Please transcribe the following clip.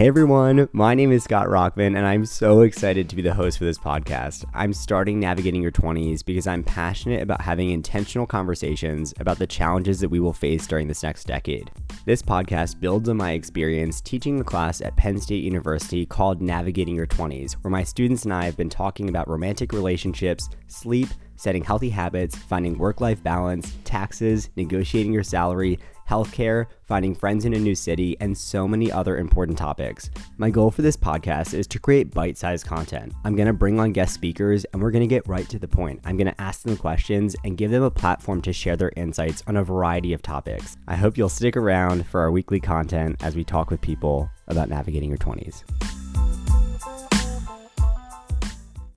Hey everyone, my name is Scott Rockman, and I'm so excited to be the host for this podcast. I'm starting Navigating Your 20s because I'm passionate about having intentional conversations about the challenges that we will face during this next decade. This podcast builds on my experience teaching the class at Penn State University called Navigating Your 20s, where my students and I have been talking about romantic relationships, sleep, setting healthy habits, finding work life balance, taxes, negotiating your salary, healthcare, finding friends in a new city, and so many other important topics. My goal for this podcast is to create bite sized content. I'm to bring on guest speakers and we're to get right to the point. I'm to ask them questions and give them a platform to share their insights on a variety of topics. I hope you'll stick around for our weekly content as we talk with people about navigating your 20s.